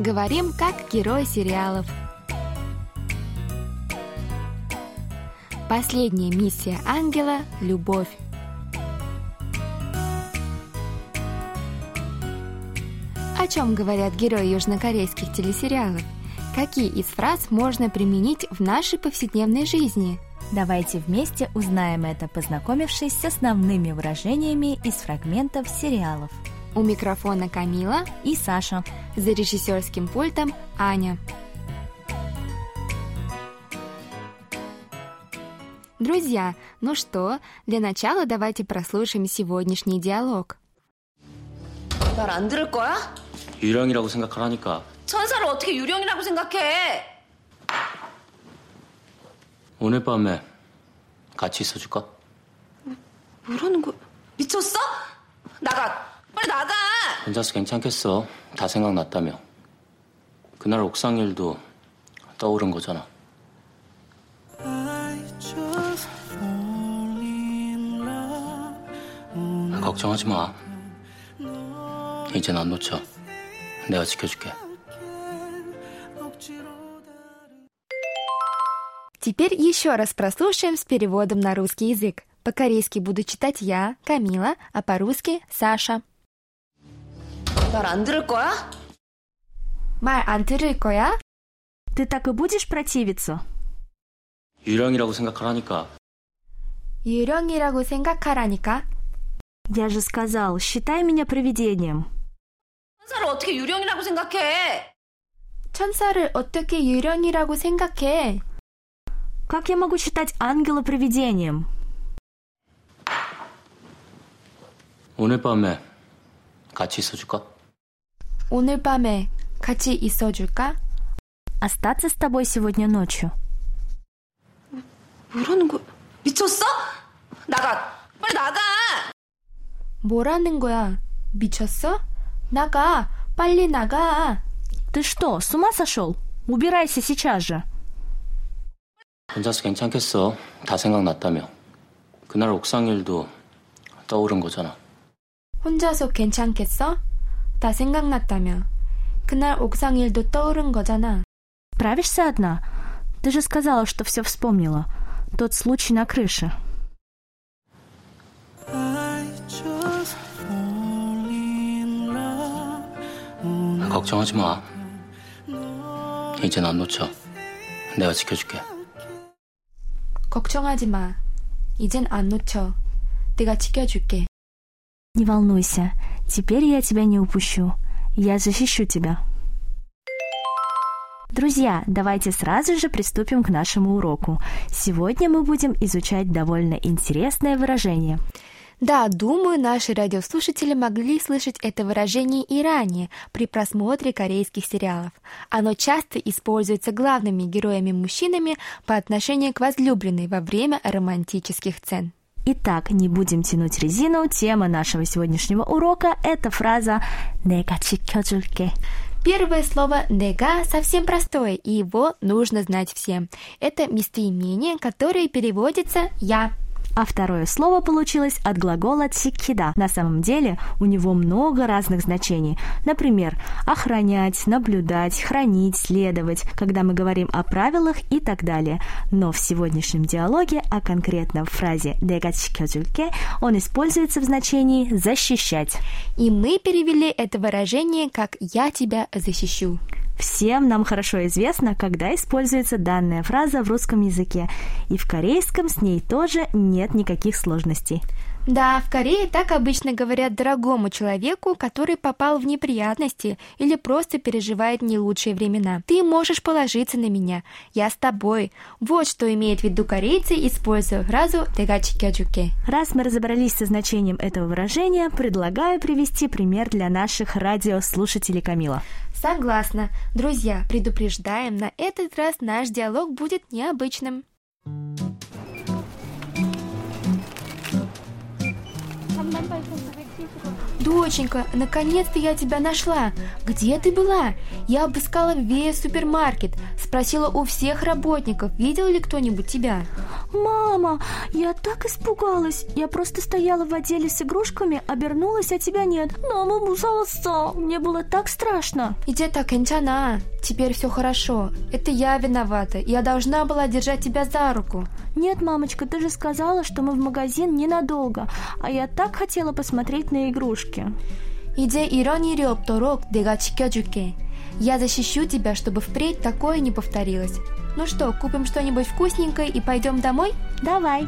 Говорим как герои сериалов. Последняя миссия ангела – любовь. О чем говорят герои южнокорейских телесериалов? Какие из фраз можно применить в нашей повседневной жизни? Давайте вместе узнаем это, познакомившись с основными выражениями из фрагментов сериалов. У микрофона Камила и Саша. За режиссерским пультом Аня. Друзья, ну что, для начала давайте прослушаем сегодняшний диалог. 말 안 들을 거야? 유령이라고 생각하라니까 천사를 어떻게 유령이라고 생각해? 오늘 밤에 같이 있어줄까? 뭐라는 거야? 미쳤어? 나가! 빨리 나가! 혼자서 괜찮겠어 다 생각났다며 그날 옥상 일도 떠오른 거잖아 걱정하지 마 이젠 안 놓쳐 내가 지켜줄게 Теперь еще раз прослушаем с переводом на русский язык. По-корейски буду читать я, Камила, а по-русски Саша. 말 안 들을 거야? 말 안 들을 거야? Ты так и будешь противиться? 유령이라고 생각하라니까 유령이라고 생각하라니까. Я же сказал, считай меня провидением. 천사를 어떻게 유령이라고 생각해? 천사를 어떻게 유령이라고 생각해? Как я могу считать ангела провидением? 오늘 밤에 같이 있어줄까? 오늘 밤에 같이 있어줄까? Остаться с тобой сегодня ночью. 뭐라는 거야? 미쳤어? 나가! 빨리 나가! 뭐라는 거야? 미쳤어? 나가! 빨리 나가! Ты что, с ума сошел? Убирайся сейчас же. 혼자서 괜찮겠어 다 생각났다며 그날 옥상 일도 떠오른 거잖아 혼자서 괜찮겠어? 다 생각났다며. 그날 옥상 일도 떠오른 거잖아. Правишься одна? Ты же сказала, что все вспомнила. Тот случай на крыше. 걱정하지 마 이젠 안 놓쳐 내가 지켜줄게 걱정하지 마. 이젠 안 놓쳐. 내가 지켜줄게. Не волнуйся, Теперь я тебя не упущу. Я защищу тебя. Друзья, давайте сразу же приступим к нашему уроку. Сегодня мы будем изучать довольно интересное выражение. Да, думаю, наши радиослушатели могли слышать это выражение и ранее при просмотре корейских сериалов. Оно часто используется главными героями-мужчинами по отношению к возлюбленной во время романтических сцен. Итак, не будем тянуть резину. Тема нашего сегодняшнего урока – это фраза «내가 지켜줄게». Первое слово «нега» совсем простое, и его нужно знать всем. Это местоимение, которое переводится «я». а второе слово получилось от глагола «тикхида». На самом деле у него много разных значений. Например, охранять, наблюдать, хранить, следовать, когда мы говорим о правилах и так далее. Но в сегодняшнем диалоге, а конкретно в фразе «дегачкёзюльке» он используется в значении «защищать». И мы перевели это выражение как «я тебя защищу». Всем нам хорошо известно, когда используется данная фраза в русском языке, и в корейском с ней тоже нет никаких сложностей. Да, в Корее так обычно говорят дорогому человеку, который попал в неприятности или просто переживает не лучшие времена. Ты можешь положиться на меня. Я с тобой. Вот что имеет в виду корейцы, используя фразу «тегачи кячуке». Раз мы разобрались со значением этого выражения, предлагаю привести пример для наших радиослушателей Камила. Согласна. Друзья, предупреждаем, на этот раз наш диалог будет необычным. Доченька, наконец-то я тебя нашла. Где ты была? Я обыскала весь супермаркет, спросила у всех работников, видел ли кто-нибудь тебя. Мама, я так испугалась. Я просто стояла в отделе с игрушками, обернулась, а тебя нет. Мама мусаласа. Мне было так страшно. Иди так, Инчана. Теперь все хорошо. Это я виновата. Я должна была держать тебя за руку. Нет, мамочка, ты же сказала, что мы в магазин ненадолго. А я так хотела посмотреть на игрушки. 이제 이런 일이 없도록 내가 지켜줄게. Я защищу тебя, чтобы впредь такое не повторилось. Ну что, купим что-нибудь вкусненькое и пойдем домой? Давай.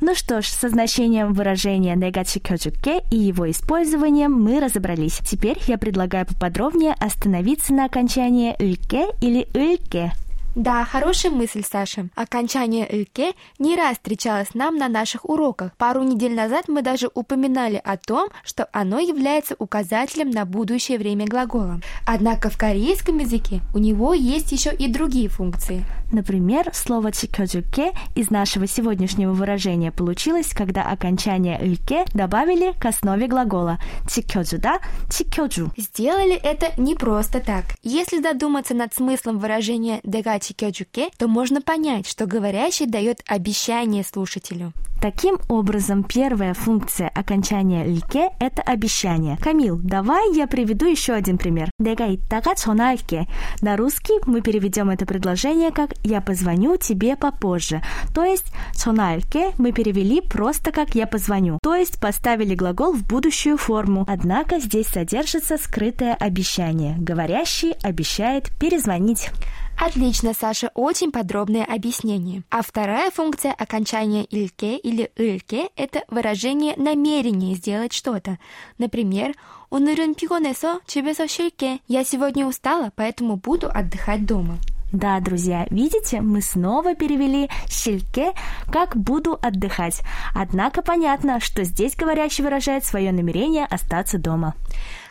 Ну что ж, со значением выражения «내가 지켜줄게» и его использованием мы разобрались. Теперь я предлагаю поподробнее остановиться на окончании «ыльке» или «ыльке». Да, хорошая мысль, Саша. Окончание «ыльке» не раз встречалось нам на наших уроках. Пару недель назад мы даже упоминали о том, что оно является указателем на будущее время глагола. Однако в корейском языке у него есть еще и другие функции. Например, слово «чикёджуке» из нашего сегодняшнего выражения получилось, когда окончание «ыльке» добавили к основе глагола «чикёджуда», «чикёджу». Сделали это не просто так. Если задуматься над смыслом выражения «дега чикёджуке», то можно понять, что говорящий дает обещание слушателю. Таким образом, первая функция окончания «льке» — это обещание. Камил, давай я приведу еще один пример. «Дега иттага чональке». На русский мы переведем это предложение как «я позвоню тебе попозже». То есть «чональке» мы перевели просто как «я позвоню». То есть поставили глагол в будущую форму. Однако здесь содержится скрытое обещание. Говорящий обещает перезвонить. Отлично, Саша, очень подробное объяснение. А вторая функция окончания «ильке» или «ильке» — это выражение намерения сделать что-то. Например, «Онырын пигонесо чебесо щельке» — «Я сегодня устала, поэтому буду отдыхать дома». Да, друзья, видите, мы снова перевели «щельке» как «буду отдыхать». Однако понятно, что здесь говорящий выражает свое намерение остаться дома.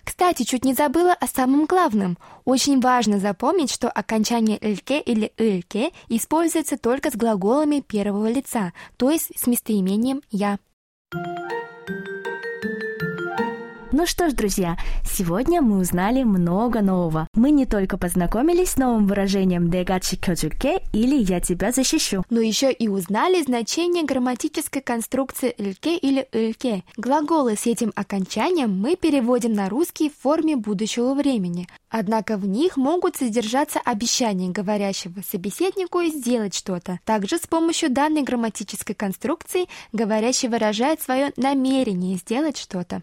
Кстати, чуть не забыла о самом главном. Очень важно запомнить, что окончание «льке» или «ыльке» используется только с глаголами первого лица, то есть с местоимением «я». Ну что ж, друзья, сегодня мы узнали много нового. Мы не только познакомились с новым выражением «дегачи кёджуке» или «я тебя защищу», но еще и узнали значение грамматической конструкции «льке» или «ыльке». Глаголы с этим окончанием мы переводим на русский в форме будущего времени. Однако в них могут содержаться обещания говорящего собеседнику сделать что-то. Также с помощью данной грамматической конструкции говорящий выражает свое намерение сделать что-то.